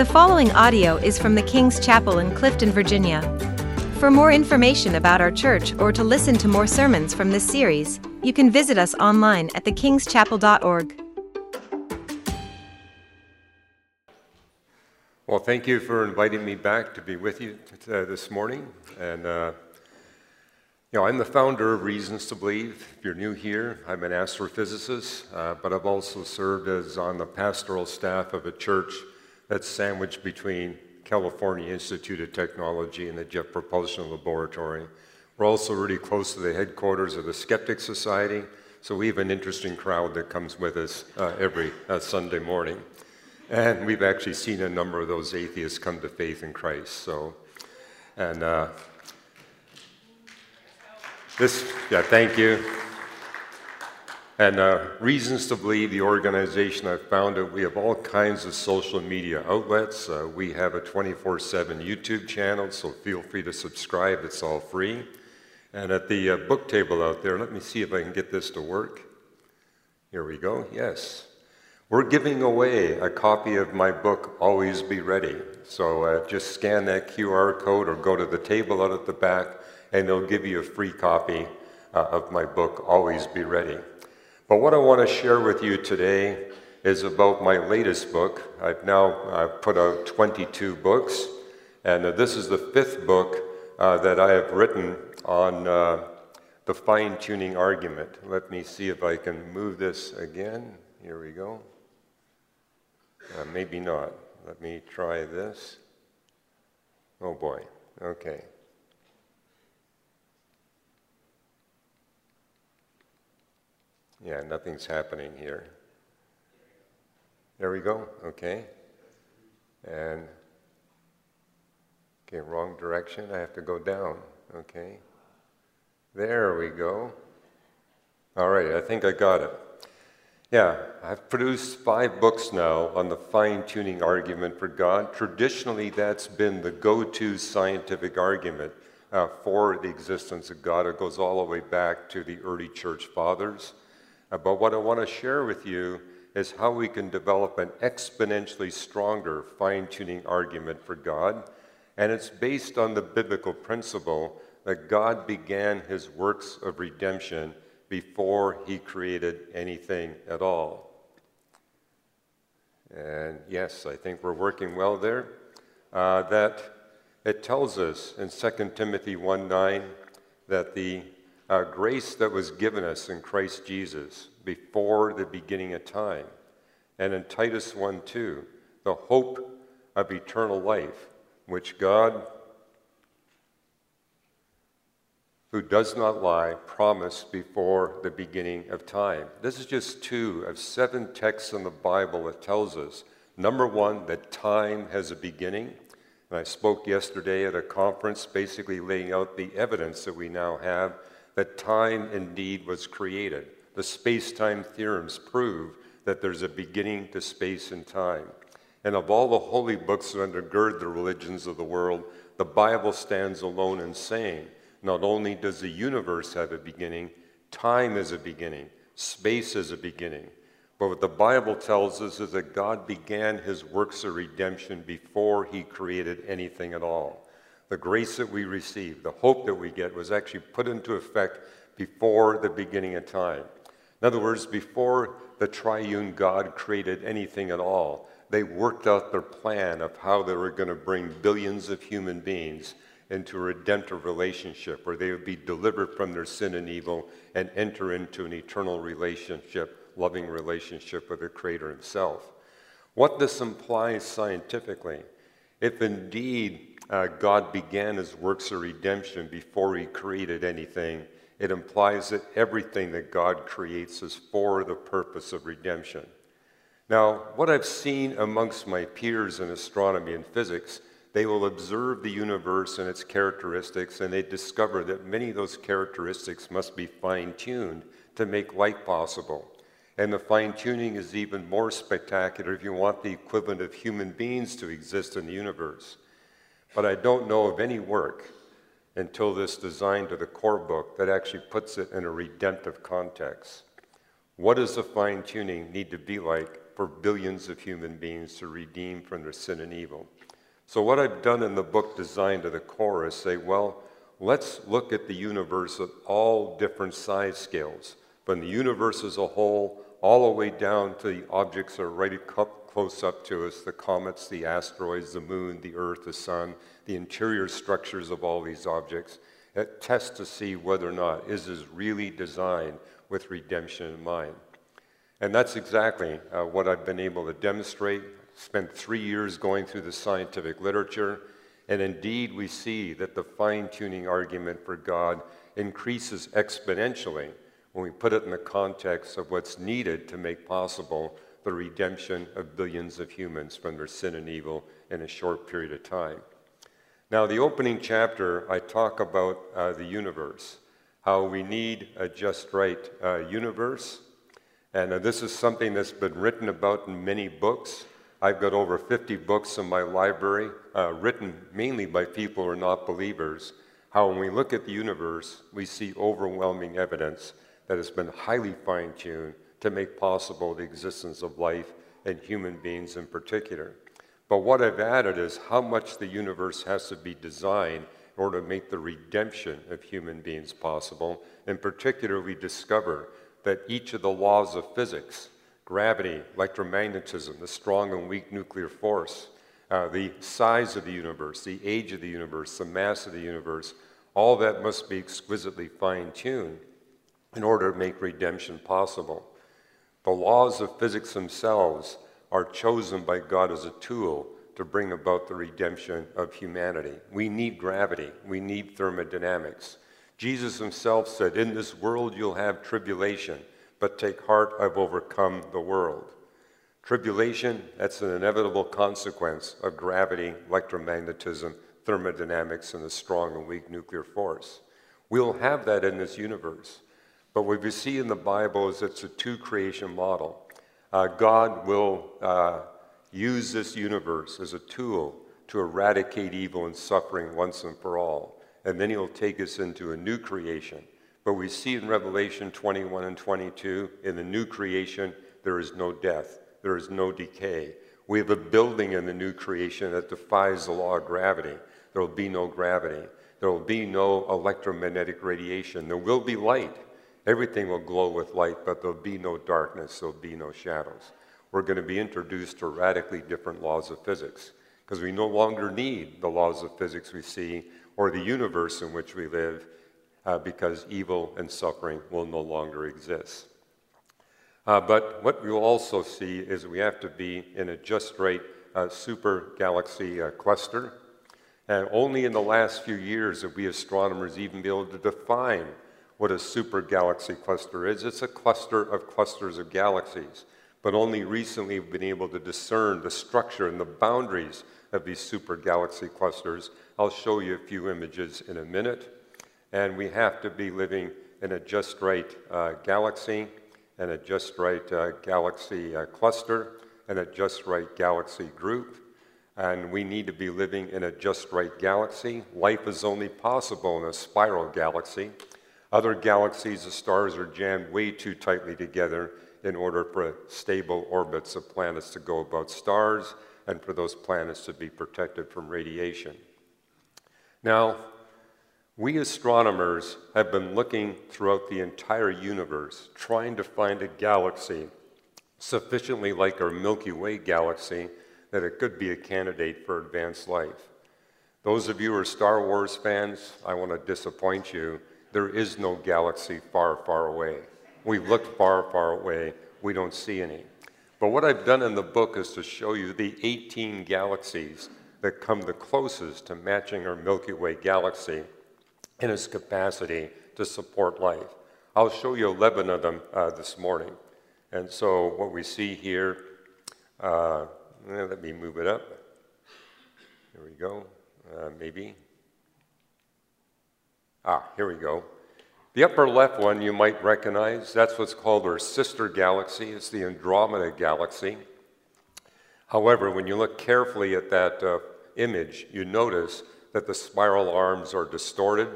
The following audio is from the King's Chapel in Clifton, Virginia. For more information about our church or to listen to more sermons from this series, you can visit us online at thekingschapel.org. Well, thank you for inviting me back to be with you uh, this morning. And, uh, you know, I'm the founder of Reasons to Believe. If you're new here, I'm an astrophysicist, uh, but I've also served as on the pastoral staff of a church that's sandwiched between California Institute of Technology and the Jet Propulsion Laboratory. We're also really close to the headquarters of the Skeptic Society, so we have an interesting crowd that comes with us uh, every uh, Sunday morning. And we've actually seen a number of those atheists come to faith in Christ. So, and uh, this, yeah, thank you. And uh, reasons to believe the organization I founded, we have all kinds of social media outlets. Uh, we have a 24 7 YouTube channel, so feel free to subscribe, it's all free. And at the uh, book table out there, let me see if I can get this to work. Here we go, yes. We're giving away a copy of my book, Always Be Ready. So uh, just scan that QR code or go to the table out at the back, and they'll give you a free copy uh, of my book, Always Be Ready. But what I want to share with you today is about my latest book. I've now uh, put out 22 books, and uh, this is the fifth book uh, that I have written on uh, the fine tuning argument. Let me see if I can move this again. Here we go. Uh, maybe not. Let me try this. Oh boy. Okay. Yeah, nothing's happening here. There we go. Okay. And okay, wrong direction. I have to go down. Okay. There we go. All right, I think I got it. Yeah, I've produced five books now on the fine tuning argument for God. Traditionally, that's been the go to scientific argument uh, for the existence of God. It goes all the way back to the early church fathers. But what I want to share with you is how we can develop an exponentially stronger fine tuning argument for God. And it's based on the biblical principle that God began his works of redemption before he created anything at all. And yes, I think we're working well there. Uh, that it tells us in 2 Timothy 1 9 that the uh, grace that was given us in Christ Jesus before the beginning of time, and in Titus 1 2, the hope of eternal life, which God who does not lie, promised before the beginning of time. This is just two of seven texts in the Bible that tells us number one, that time has a beginning. And I spoke yesterday at a conference basically laying out the evidence that we now have that time indeed was created. The space time theorems prove that there's a beginning to space and time. And of all the holy books that undergird the religions of the world, the Bible stands alone in saying not only does the universe have a beginning, time is a beginning, space is a beginning. But what the Bible tells us is that God began his works of redemption before he created anything at all. The grace that we receive, the hope that we get, was actually put into effect before the beginning of time. In other words, before the triune God created anything at all, they worked out their plan of how they were going to bring billions of human beings into a redemptive relationship where they would be delivered from their sin and evil and enter into an eternal relationship, loving relationship with the Creator Himself. What this implies scientifically, if indeed uh, God began His works of redemption before He created anything, it implies that everything that God creates is for the purpose of redemption. Now, what I've seen amongst my peers in astronomy and physics they will observe the universe and its characteristics, and they discover that many of those characteristics must be fine tuned to make life possible. And the fine tuning is even more spectacular if you want the equivalent of human beings to exist in the universe. But I don't know of any work until this Designed to the Core book that actually puts it in a redemptive context. What does the fine tuning need to be like for billions of human beings to redeem from their sin and evil. So, what I've done in the book Designed to the Core is say, well, let's look at the universe at all different size scales, from the universe as a whole all the way down to the objects that are right close up to us the comets, the asteroids, the moon, the earth, the sun, the interior structures of all these objects. That test to see whether or not is this really designed with redemption in mind. And that's exactly uh, what I've been able to demonstrate. Spent three years going through the scientific literature, and indeed we see that the fine tuning argument for God increases exponentially when we put it in the context of what's needed to make possible the redemption of billions of humans from their sin and evil in a short period of time. Now, the opening chapter, I talk about uh, the universe, how we need a just right uh, universe. And uh, this is something that's been written about in many books. I've got over 50 books in my library, uh, written mainly by people who are not believers. How, when we look at the universe, we see overwhelming evidence that has been highly fine tuned to make possible the existence of life and human beings in particular. But what I've added is how much the universe has to be designed in order to make the redemption of human beings possible. In particular, we discover that each of the laws of physics, gravity, electromagnetism, the strong and weak nuclear force, uh, the size of the universe, the age of the universe, the mass of the universe, all that must be exquisitely fine tuned in order to make redemption possible. The laws of physics themselves are chosen by God as a tool to bring about the redemption of humanity. We need gravity, we need thermodynamics. Jesus himself said, In this world you'll have tribulation, but take heart, I've overcome the world. Tribulation, that's an inevitable consequence of gravity, electromagnetism, thermodynamics, and the strong and weak nuclear force. We'll have that in this universe. But what we see in the Bible is it's a two creation model. Uh, God will uh, use this universe as a tool to eradicate evil and suffering once and for all. And then he'll take us into a new creation. But we see in Revelation 21 and 22, in the new creation, there is no death, there is no decay. We have a building in the new creation that defies the law of gravity. There will be no gravity. There will be no electromagnetic radiation. There will be light. Everything will glow with light, but there'll be no darkness, there'll be no shadows. We're going to be introduced to radically different laws of physics because we no longer need the laws of physics we see or the universe in which we live uh, because evil and suffering will no longer exist. Uh, but what we'll also see is we have to be in a just right uh, super galaxy uh, cluster. And only in the last few years have we astronomers even been able to define what a super galaxy cluster is. It's a cluster of clusters of galaxies. But only recently we've been able to discern the structure and the boundaries of these super galaxy clusters. I'll show you a few images in a minute. And we have to be living in a just right uh, galaxy and a just right uh, galaxy uh, cluster and a just right galaxy group. And we need to be living in a just right galaxy. Life is only possible in a spiral galaxy. Other galaxies, the stars are jammed way too tightly together in order for stable orbits of planets to go about stars and for those planets to be protected from radiation. Now, we astronomers have been looking throughout the entire universe trying to find a galaxy sufficiently like our Milky Way galaxy that it could be a candidate for advanced life. Those of you who are Star Wars fans, I want to disappoint you there is no galaxy far, far away. We've looked far, far away. We don't see any. But what I've done in the book is to show you the 18 galaxies that come the closest to matching our Milky Way galaxy in its capacity to support life. I'll show you 11 of them uh, this morning. And so what we see here, uh, let me move it up. There we go, uh, maybe. Ah, here we go. The upper left one you might recognize. That's what's called our sister galaxy. It's the Andromeda galaxy. However, when you look carefully at that uh, image, you notice that the spiral arms are distorted.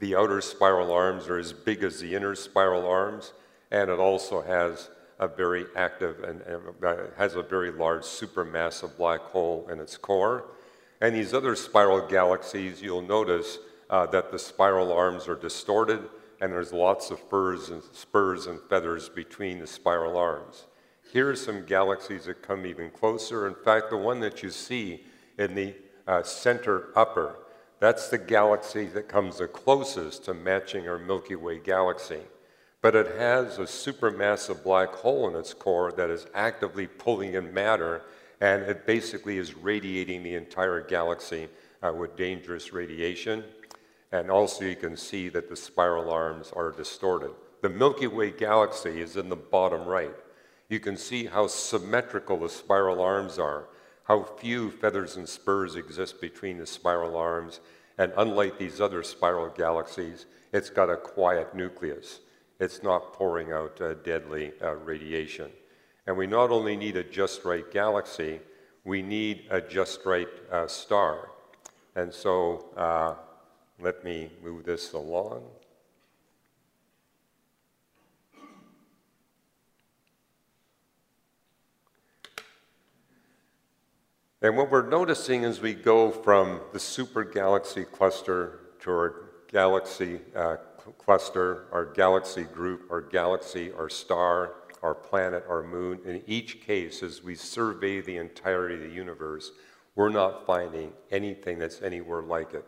The outer spiral arms are as big as the inner spiral arms, and it also has a very active and, uh, has a very large supermassive black hole in its core. And these other spiral galaxies, you'll notice uh, that the spiral arms are distorted and there's lots of furs and spurs and feathers between the spiral arms. Here are some galaxies that come even closer. In fact, the one that you see in the uh, center upper, that's the galaxy that comes the closest to matching our Milky Way galaxy. But it has a supermassive black hole in its core that is actively pulling in matter, and it basically is radiating the entire galaxy uh, with dangerous radiation. And also, you can see that the spiral arms are distorted. The Milky Way galaxy is in the bottom right you can see how symmetrical the spiral arms are, how few feathers and spurs exist between the spiral arms, and unlike these other spiral galaxies, it's got a quiet nucleus. It's not pouring out uh, deadly uh, radiation. And we not only need a just right galaxy, we need a just right uh, star. And so uh, let me move this along. And what we're noticing as we go from the super galaxy cluster to our galaxy uh, cluster, our galaxy group, our galaxy, our star, our planet, our moon, in each case, as we survey the entirety of the universe, we're not finding anything that's anywhere like it.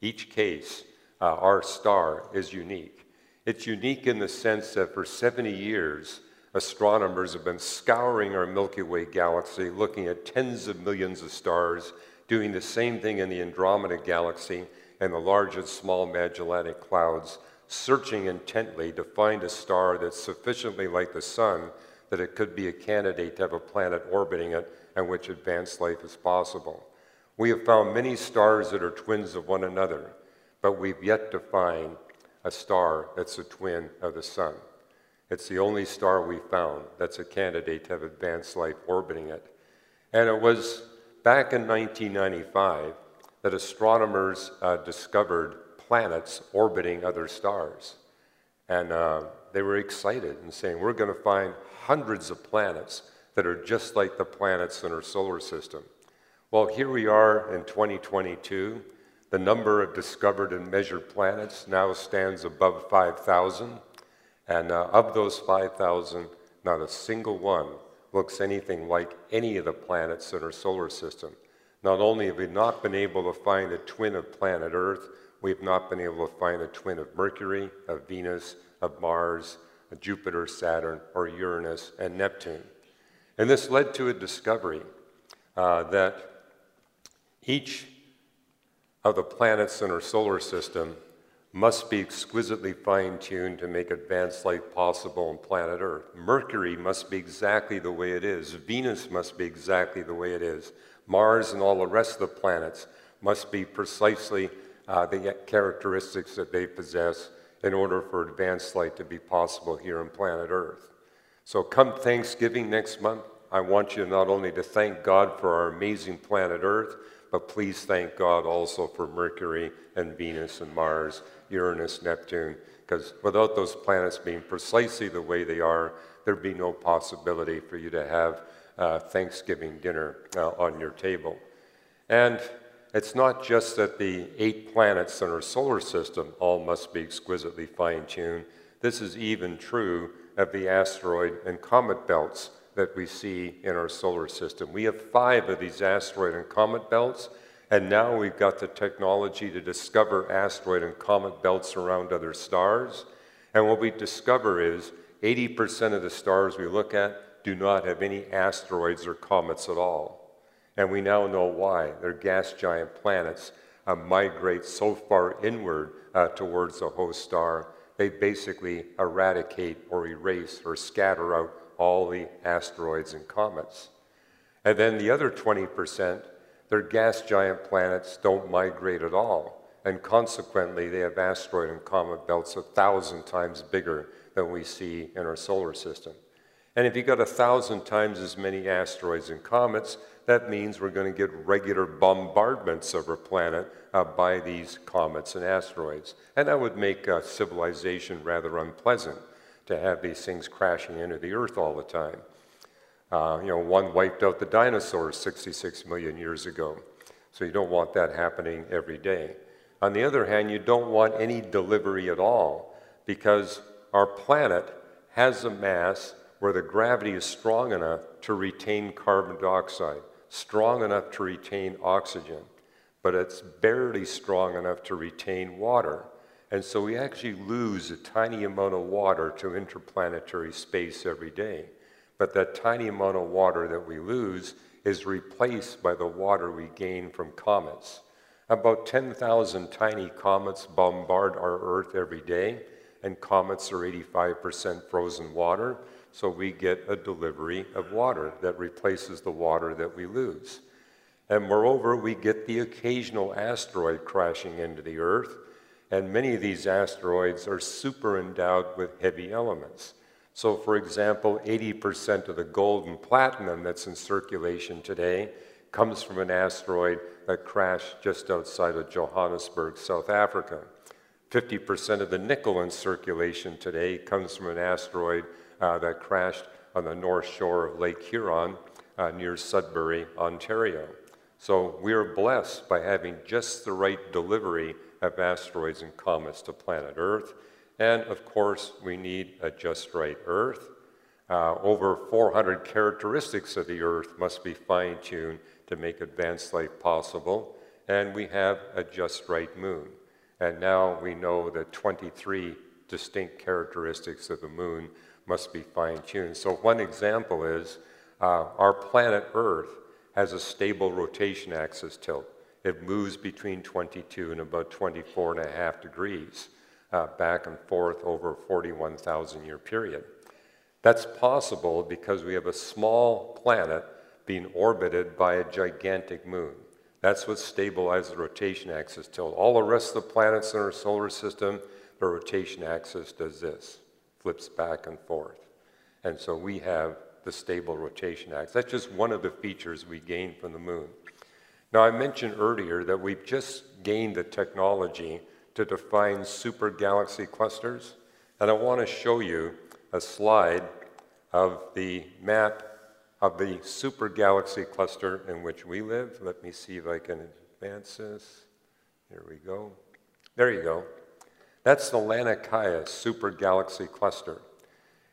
Each case, uh, our star is unique. It's unique in the sense that for 70 years, astronomers have been scouring our Milky Way galaxy, looking at tens of millions of stars, doing the same thing in the Andromeda galaxy and the large and small Magellanic clouds, searching intently to find a star that's sufficiently like the Sun that it could be a candidate to have a planet orbiting it and which advanced life is possible. We have found many stars that are twins of one another, but we've yet to find a star that's a twin of the Sun. It's the only star we found that's a candidate to have advanced life orbiting it. And it was back in 1995 that astronomers uh, discovered planets orbiting other stars. And uh, they were excited and saying, We're going to find hundreds of planets that are just like the planets in our solar system. Well, here we are in 2022. The number of discovered and measured planets now stands above 5,000. And uh, of those 5,000, not a single one looks anything like any of the planets in our solar system. Not only have we not been able to find a twin of planet Earth, we've not been able to find a twin of Mercury, of Venus, of Mars, of Jupiter, Saturn, or Uranus and Neptune. And this led to a discovery uh, that each of the planets in our solar system must be exquisitely fine tuned to make advanced life possible on planet Earth. Mercury must be exactly the way it is. Venus must be exactly the way it is. Mars and all the rest of the planets must be precisely uh, the characteristics that they possess in order for advanced life to be possible here on planet Earth. So, come Thanksgiving next month, I want you not only to thank God for our amazing planet Earth, but please thank God also for Mercury and Venus and Mars Uranus, Neptune, because without those planets being precisely the way they are, there'd be no possibility for you to have uh, Thanksgiving dinner uh, on your table. And it's not just that the eight planets in our solar system all must be exquisitely fine tuned. This is even true of the asteroid and comet belts that we see in our solar system. We have five of these asteroid and comet belts, and now we've got the technology to discover asteroid and comet belts around other stars. And what we discover is 80% of the stars we look at do not have any asteroids or comets at all. And we now know why. They're gas giant planets uh, migrate so far inward uh, towards the host star, they basically eradicate or erase or scatter out all the asteroids and comets. And then the other 20% their gas giant planets don't migrate at all, and consequently, they have asteroid and comet belts a thousand times bigger than we see in our solar system. And if you've got a thousand times as many asteroids and comets, that means we're going to get regular bombardments of our planet uh, by these comets and asteroids. And that would make uh, civilization rather unpleasant. To have these things crashing into the Earth all the time. Uh, you know, one wiped out the dinosaurs 66 million years ago. So you don't want that happening every day. On the other hand, you don't want any delivery at all because our planet has a mass where the gravity is strong enough to retain carbon dioxide, strong enough to retain oxygen, but it's barely strong enough to retain water. And so we actually lose a tiny amount of water to interplanetary space every day. But that tiny amount of water that we lose is replaced by the water we gain from comets. About 10,000 tiny comets bombard our Earth every day, and comets are 85% frozen water, so we get a delivery of water that replaces the water that we lose. And moreover, we get the occasional asteroid crashing into the Earth, and many of these asteroids are super endowed with heavy elements. So, for example, 80% of the gold and platinum that's in circulation today comes from an asteroid that crashed just outside of Johannesburg, South Africa. 50% of the nickel in circulation today comes from an asteroid uh, that crashed on the north shore of Lake Huron uh, near Sudbury, Ontario. So we are blessed by having just the right delivery of asteroids and comets to planet Earth. And of course, we need a just right Earth. Uh, over 400 characteristics of the Earth must be fine tuned to make advanced life possible. And we have a just right moon. And now we know that 23 distinct characteristics of the moon must be fine tuned. So, one example is uh, our planet Earth has a stable rotation axis tilt. It moves between 22 and about 24 and a half degrees uh, back and forth over a 41,000 year period. That's possible because we have a small planet being orbited by a gigantic moon. That's what stabilizes the rotation axis tilt. All the rest of the planets in our solar system, the rotation axis does this, flips back and forth. And so we have the stable rotation axis. That's just one of the features we gain from the moon. Now, I mentioned earlier that we've just gained the technology to define super galaxy clusters, and I want to show you a slide of the map of the super galaxy cluster in which we live. Let me see if I can advance this. Here we go. There you go. That's the Laniakea super galaxy cluster.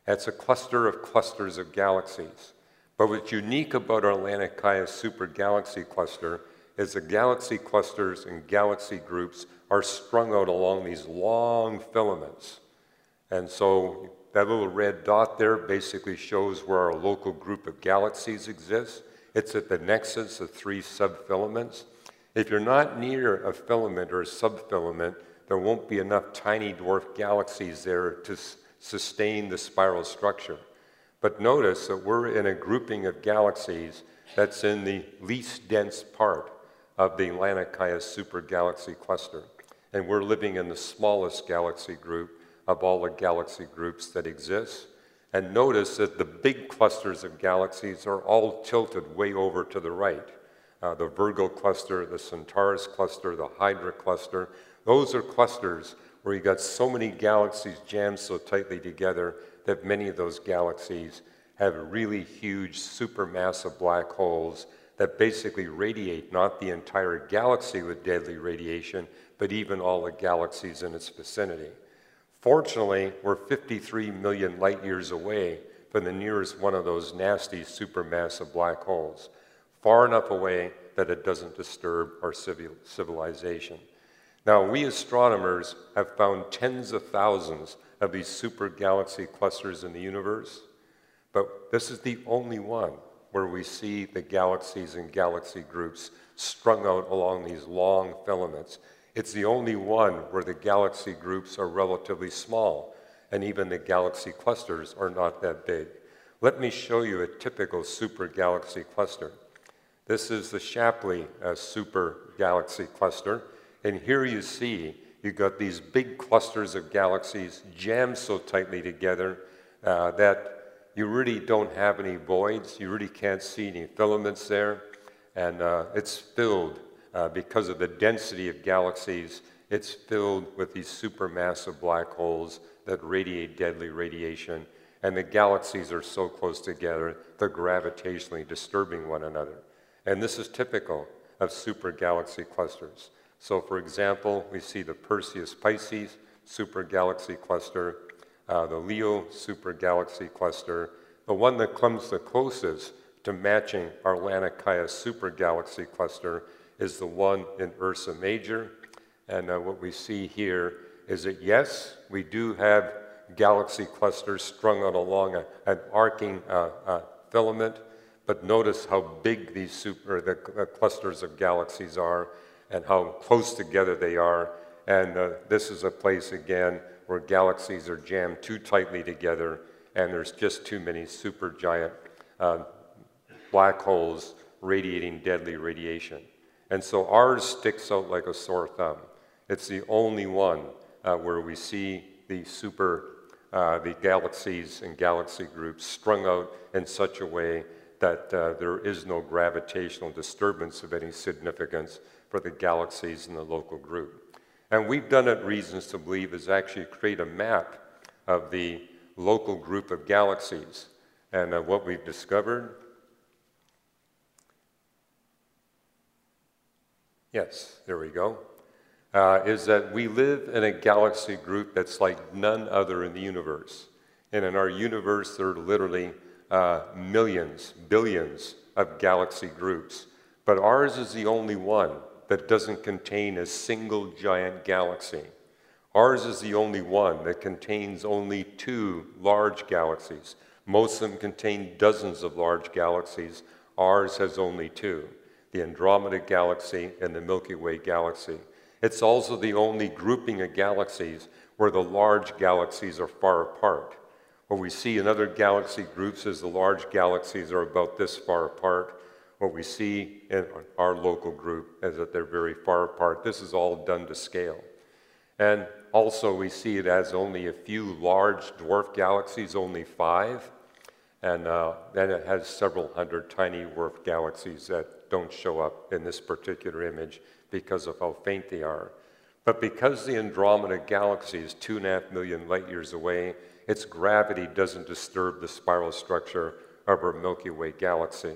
It's a cluster of clusters of galaxies. But what's unique about our Laniakea super galaxy cluster is the galaxy clusters and galaxy groups are strung out along these long filaments. And so that little red dot there basically shows where our local group of galaxies exists. It's at the nexus of three subfilaments. If you're not near a filament or a subfilament, there won't be enough tiny dwarf galaxies there to sustain the spiral structure. But notice that we're in a grouping of galaxies that's in the least dense part of the Laniakea super galaxy cluster. And we're living in the smallest galaxy group of all the galaxy groups that exist. And notice that the big clusters of galaxies are all tilted way over to the right. Uh, the Virgo cluster, the Centaurus cluster, the Hydra cluster, those are clusters where you got so many galaxies jammed so tightly together that many of those galaxies have really huge supermassive black holes that basically radiate not the entire galaxy with deadly radiation, but even all the galaxies in its vicinity. Fortunately, we're 53 million light years away from the nearest one of those nasty supermassive black holes, far enough away that it doesn't disturb our civilization. Now, we astronomers have found tens of thousands of these super galaxy clusters in the universe, but this is the only one where we see the galaxies and galaxy groups strung out along these long filaments it's the only one where the galaxy groups are relatively small, and even the galaxy clusters are not that big. Let me show you a typical super galaxy cluster. This is the Shapley uh, super galaxy cluster, and here you see you've got these big clusters of galaxies jammed so tightly together uh, that you really don't have any voids. You really can't see any filaments there, and uh, it's filled uh, because of the density of galaxies, it's filled with these supermassive black holes that radiate deadly radiation, and the galaxies are so close together, they're gravitationally disturbing one another. And this is typical of super galaxy clusters. So, for example, we see the Perseus Pisces super galaxy cluster, uh, the Leo super galaxy cluster. The one that comes the closest to matching our Laniakea super galaxy cluster is the one in Ursa Major. And uh, what we see here is that, yes, we do have galaxy clusters strung out along a, an arcing uh, uh, filament, but notice how big these super, the uh, clusters of galaxies are and how close together they are. And uh, this is a place, again, where galaxies are jammed too tightly together and there's just too many supergiant uh, black holes radiating deadly radiation. And so ours sticks out like a sore thumb. It's the only one uh, where we see the super, uh, the galaxies and galaxy groups strung out in such a way that uh, there is no gravitational disturbance of any significance for the galaxies in the local group. And we've done it, reasons to believe, is actually create a map of the local group of galaxies. And uh, what we've discovered Yes, there we go. Uh, is that we live in a galaxy group that's like none other in the universe. And in our universe, there are literally uh, millions, billions of galaxy groups. But ours is the only one that doesn't contain a single giant galaxy. Ours is the only one that contains only two large galaxies. Most of them contain dozens of large galaxies. Ours has only two the Andromeda Galaxy, and the Milky Way Galaxy. It's also the only grouping of galaxies where the large galaxies are far apart. What we see in other galaxy groups is the large galaxies are about this far apart. What we see in our local group is that they're very far apart. This is all done to scale. And also, we see it as only a few large dwarf galaxies, only five. And uh, then it has several hundred tiny dwarf galaxies that don't show up in this particular image because of how faint they are. But because the Andromeda galaxy is two and a half million light years away, its gravity doesn't disturb the spiral structure of our Milky Way galaxy.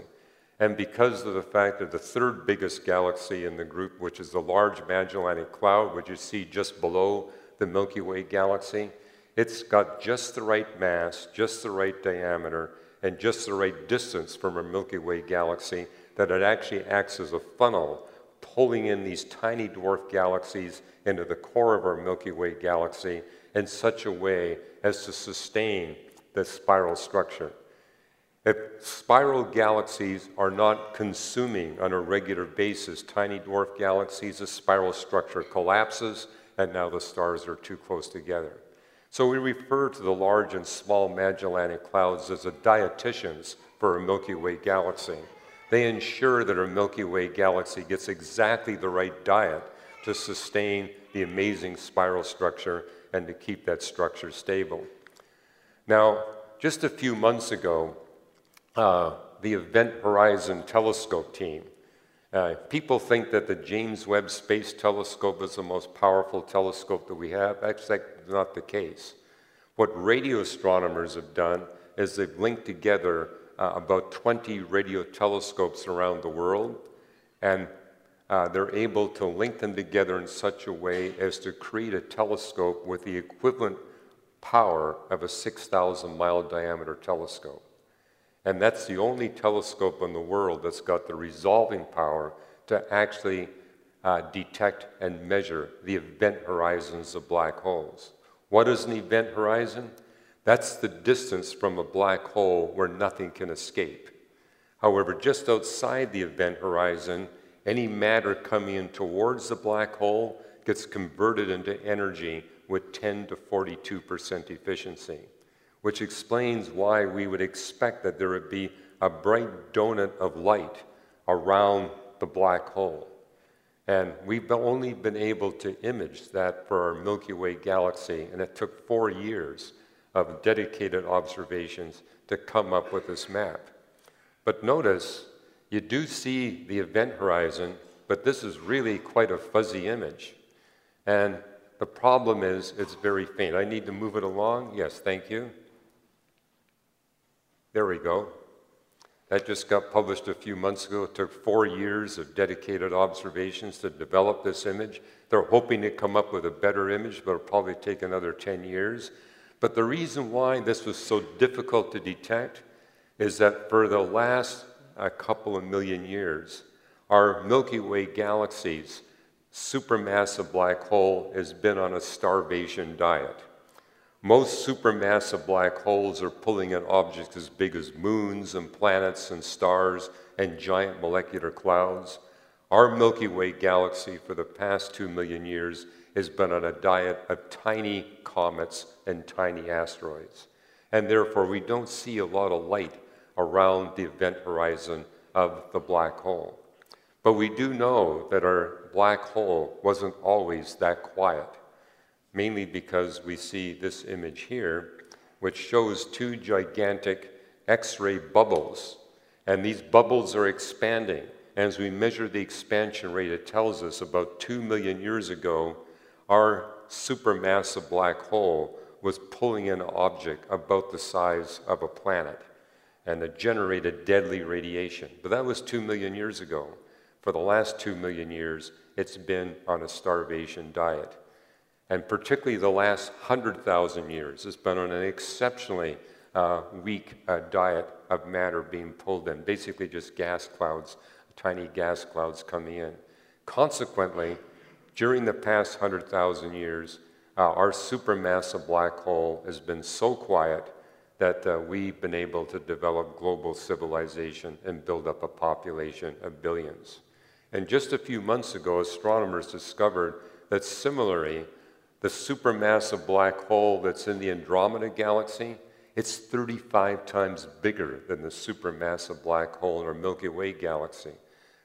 And because of the fact that the third biggest galaxy in the group, which is the Large Magellanic Cloud, which you see just below the Milky Way galaxy, it's got just the right mass, just the right diameter, and just the right distance from our Milky Way galaxy that it actually acts as a funnel, pulling in these tiny dwarf galaxies into the core of our Milky Way galaxy in such a way as to sustain the spiral structure. If spiral galaxies are not consuming on a regular basis tiny dwarf galaxies, the spiral structure collapses, and now the stars are too close together. So we refer to the large and small Magellanic Clouds as the dietitians for a Milky Way galaxy. They ensure that our Milky Way galaxy gets exactly the right diet to sustain the amazing spiral structure and to keep that structure stable. Now, just a few months ago, uh, the Event Horizon Telescope team, uh, people think that the James Webb Space Telescope is the most powerful telescope that we have. That's not the case. What radio astronomers have done is they've linked together uh, about 20 radio telescopes around the world, and uh, they're able to link them together in such a way as to create a telescope with the equivalent power of a 6,000 mile diameter telescope. And that's the only telescope in the world that's got the resolving power to actually uh, detect and measure the event horizons of black holes. What is an event horizon? That's the distance from a black hole where nothing can escape. However, just outside the event horizon, any matter coming in towards the black hole gets converted into energy with 10 to 42% efficiency, which explains why we would expect that there would be a bright donut of light around the black hole. And we've only been able to image that for our Milky Way galaxy, and it took four years of dedicated observations to come up with this map. But notice, you do see the event horizon, but this is really quite a fuzzy image. And the problem is it's very faint. I need to move it along. Yes, thank you. There we go. That just got published a few months ago. It took four years of dedicated observations to develop this image. They're hoping to come up with a better image, but it'll probably take another 10 years. But the reason why this was so difficult to detect is that for the last a couple of million years, our Milky Way galaxy's supermassive black hole has been on a starvation diet. Most supermassive black holes are pulling in objects as big as moons and planets and stars and giant molecular clouds. Our Milky Way galaxy for the past two million years has been on a diet of tiny comets and tiny asteroids. And therefore, we don't see a lot of light around the event horizon of the black hole. But we do know that our black hole wasn't always that quiet, mainly because we see this image here, which shows two gigantic X ray bubbles. And these bubbles are expanding. And as we measure the expansion rate, it tells us about two million years ago, our supermassive black hole was pulling in an object about the size of a planet and it generated deadly radiation. But that was two million years ago. For the last two million years, it's been on a starvation diet. And particularly the last 100,000 years, it's been on an exceptionally uh, weak uh, diet of matter being pulled in, basically just gas clouds, tiny gas clouds coming in. Consequently, during the past 100,000 years, uh, our supermassive black hole has been so quiet that uh, we've been able to develop global civilization and build up a population of billions. And just a few months ago, astronomers discovered that similarly, the supermassive black hole that's in the Andromeda galaxy, it's 35 times bigger than the supermassive black hole in our Milky Way galaxy.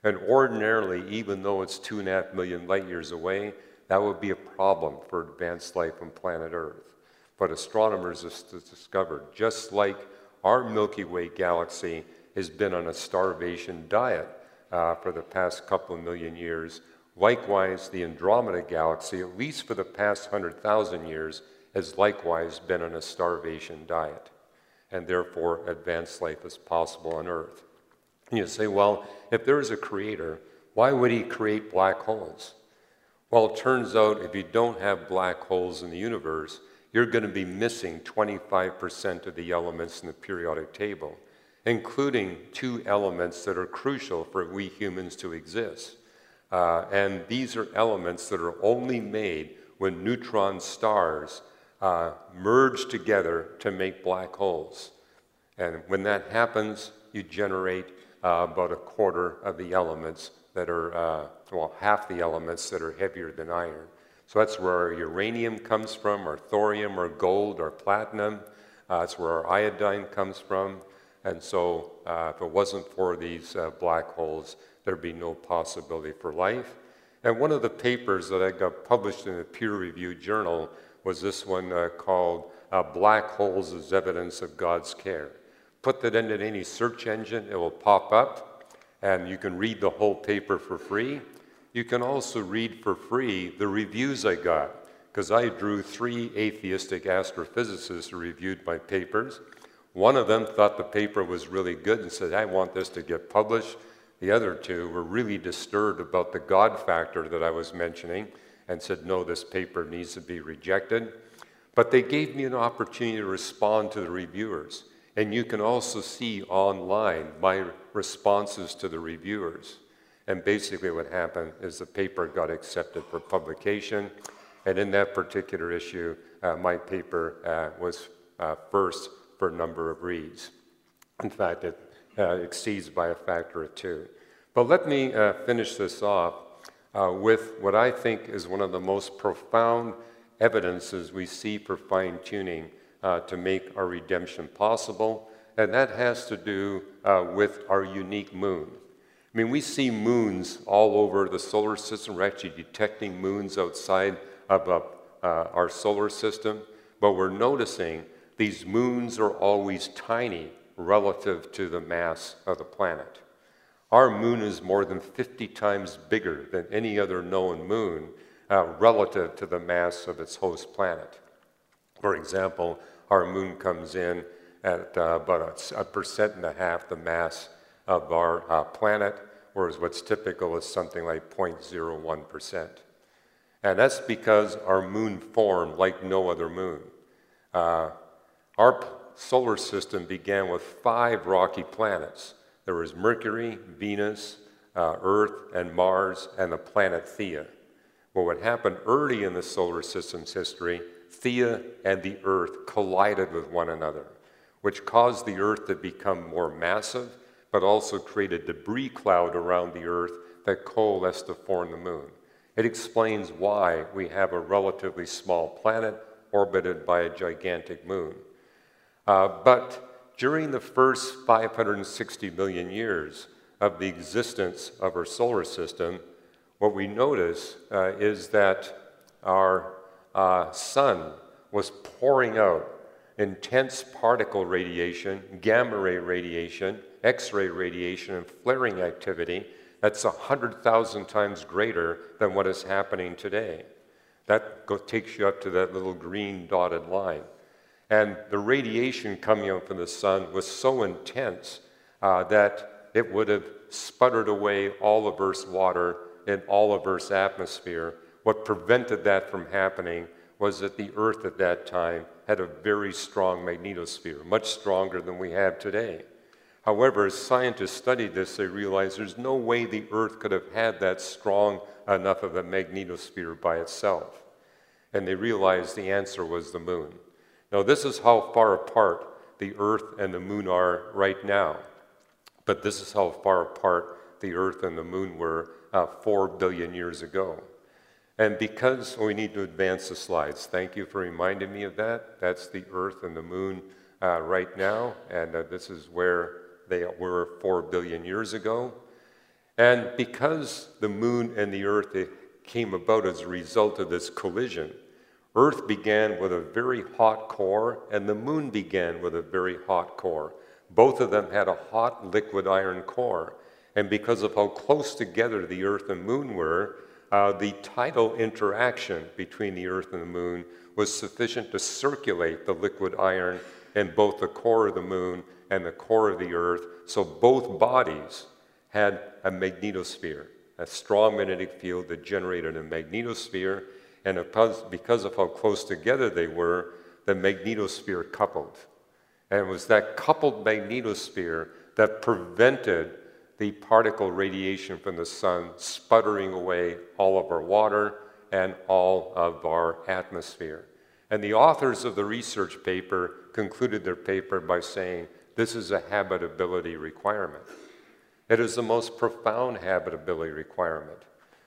And ordinarily, even though it's two and a half million light years away, that would be a problem for advanced life on planet Earth. But astronomers have discovered, just like our Milky Way galaxy has been on a starvation diet uh, for the past couple of million years, likewise, the Andromeda galaxy, at least for the past 100,000 years, has likewise been on a starvation diet. And therefore, advanced life is possible on Earth. And you say, well, if there is a creator, why would he create black holes? Well, it turns out if you don't have black holes in the universe, you're going to be missing 25% of the elements in the periodic table, including two elements that are crucial for we humans to exist. Uh, and these are elements that are only made when neutron stars uh, merge together to make black holes. And when that happens, you generate uh, about a quarter of the elements that are, uh, well, half the elements that are heavier than iron. So that's where our uranium comes from, our thorium, our gold, our platinum. Uh, that's where our iodine comes from. And so, uh, if it wasn't for these black holes, there'd be no possibility for life. And one of the papers that I got published in a peer reviewed journal was this one uh, called uh, Black Holes as Evidence of God's Care. Put that into any search engine, it will pop up, and you can read the whole paper for free. You can also read for free the reviews I got, because I drew three atheistic astrophysicists who reviewed my papers. One of them thought the paper was really good and said, I want this to get published. The other two were really disturbed about the God factor that I was mentioning and said, no, this paper needs to be rejected. But they gave me an opportunity to respond to the reviewers. And you can also see online my responses to the reviewers. And basically, what happened is the paper got accepted for publication. And in that particular issue, uh, my paper uh, was uh, first for a number of reads. In fact, it uh, exceeds by a factor of two. But let me uh, finish this off uh, with what I think is one of the most profound evidences we see for fine tuning to make our redemption possible. And that has to do with our unique moon. I mean, we see moons all over the solar system. We're actually detecting moons outside of uh, uh, our solar system, but we're noticing these moons are always tiny relative to the mass of the planet. Our moon is more than 50 times bigger than any other known moon, uh, relative to the mass of its host planet. For example, our moon comes in at uh, about a, a, percent and a half the mass of our uh, planet, whereas what's typical is something like 0.01%. And that's because our moon formed like no other moon. Uh, our solar system began with five rocky planets. There was Mercury, Venus, uh, Earth, and Mars, and the planet Theia. Well, what happened early in the solar system's history, Theia and the Earth collided with one another, which caused the Earth to become more massive, but also created debris cloud around the Earth that coalesced to form the moon. It explains why we have a relatively small planet orbited by a gigantic moon. Uh, but during the first 560 million years of the existence of our solar system, what we notice uh, is that our uh, sun was pouring out intense particle radiation, gamma ray radiation, X ray radiation, and flaring activity that's 100,000 times greater than what is happening today. That go, takes you up to that little green dotted line. And the radiation coming from the sun was so intense uh, that it would have sputtered away all of Earth's water and all of Earth's atmosphere. What prevented that from happening was that the Earth at that time had a very strong magnetosphere, much stronger than we have today. However, as scientists studied this, they realized there's no way the Earth could have had that strong enough of a magnetosphere by itself. And they realized the answer was the moon. Now, this is how far apart the Earth and the moon are right now. But this is how far apart the Earth and the moon were uh, four billion years ago. And because we need to advance the slides, thank you for reminding me of that. That's the Earth and the moon uh, right now, and uh, this is where they were four billion years ago. And because the moon and the Earth came about as a result of this collision, Earth began with a very hot core, and the moon began with a very hot core. Both of them had a hot liquid iron core. And because of how close together the Earth and moon were, uh, the tidal interaction between the Earth and the moon was sufficient to circulate the liquid iron in both the core of the moon and the core of the Earth. So both bodies had a magnetosphere, a strong magnetic field that generated a magnetosphere and because of how close together they were, the magnetosphere coupled. And it was that coupled magnetosphere that prevented the particle radiation from the sun sputtering away all of our water and all of our atmosphere. And the authors of the research paper concluded their paper by saying this is a habitability requirement. It is the most profound habitability requirement.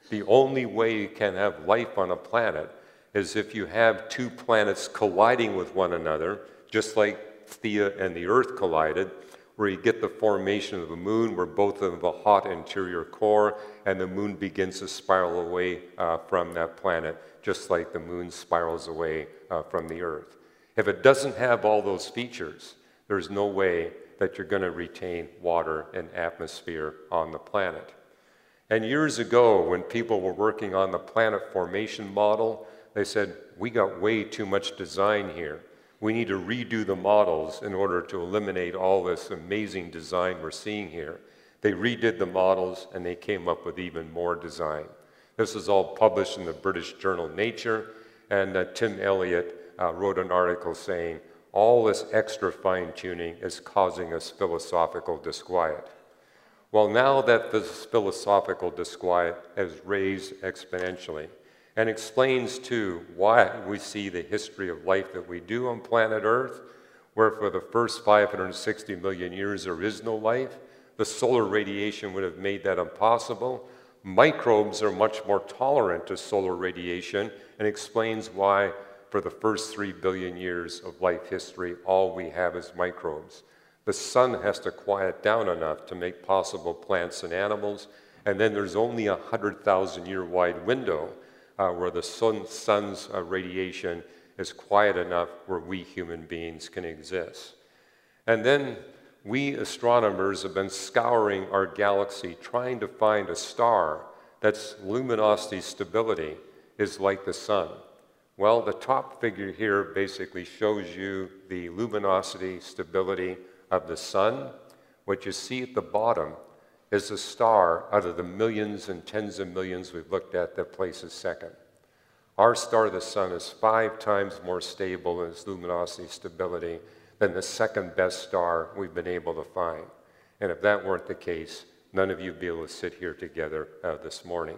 The only way you can have life on a planet is if you have two planets colliding with one another, just like Theia and the Earth collided, where you get the formation of the moon, where both of them have a hot interior core, and the moon begins to spiral away uh, from that planet, just like the moon spirals away uh, from the Earth. If it doesn't have all those features, there's no way that you're going to retain water and atmosphere on the planet. And years ago, when people were working on the planet formation model, they said, We got way too much design here. We need to redo the models in order to eliminate all this amazing design we're seeing here. They redid the models and they came up with even more design. This was all published in the British journal Nature, and uh, Tim Elliott uh, wrote an article saying, All this extra fine tuning is causing us philosophical disquiet. Well, now that this philosophical disquiet has raised exponentially, and explains too why we see the history of life that we do on planet Earth, where for the first 560 million years there is no life. The solar radiation would have made that impossible. Microbes are much more tolerant to solar radiation, and explains why, for the first three billion years of life history, all we have is microbes. The sun has to quiet down enough to make possible plants and animals, and then there's only a 100,000 year wide window uh, where the sun, sun's uh, radiation is quiet enough where we human beings can exist. And then we astronomers have been scouring our galaxy trying to find a star that's luminosity stability is like the sun. Well, the top figure here basically shows you the luminosity, stability of the sun. What you see at the bottom is a star out of the millions and tens of millions we've looked at that places second. Our star, the sun, is five times more stable in its luminosity stability than the second best star we've been able to find. And if that weren't the case, none of you would be able to sit here together uh, this morning.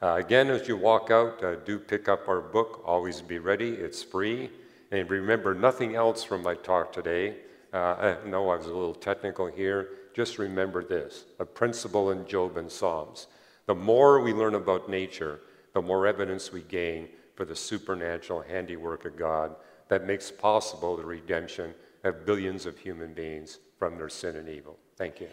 Uh, again, as you walk out, uh, do pick up our book, Always Be Ready. It's free. And remember nothing else from my talk today. Uh, I know I was a little technical here. Just remember this a principle in Job and Psalms. The more we learn about nature, the more evidence we gain for the supernatural handiwork of God that makes possible the redemption of billions of human beings from their sin and evil. Thank you.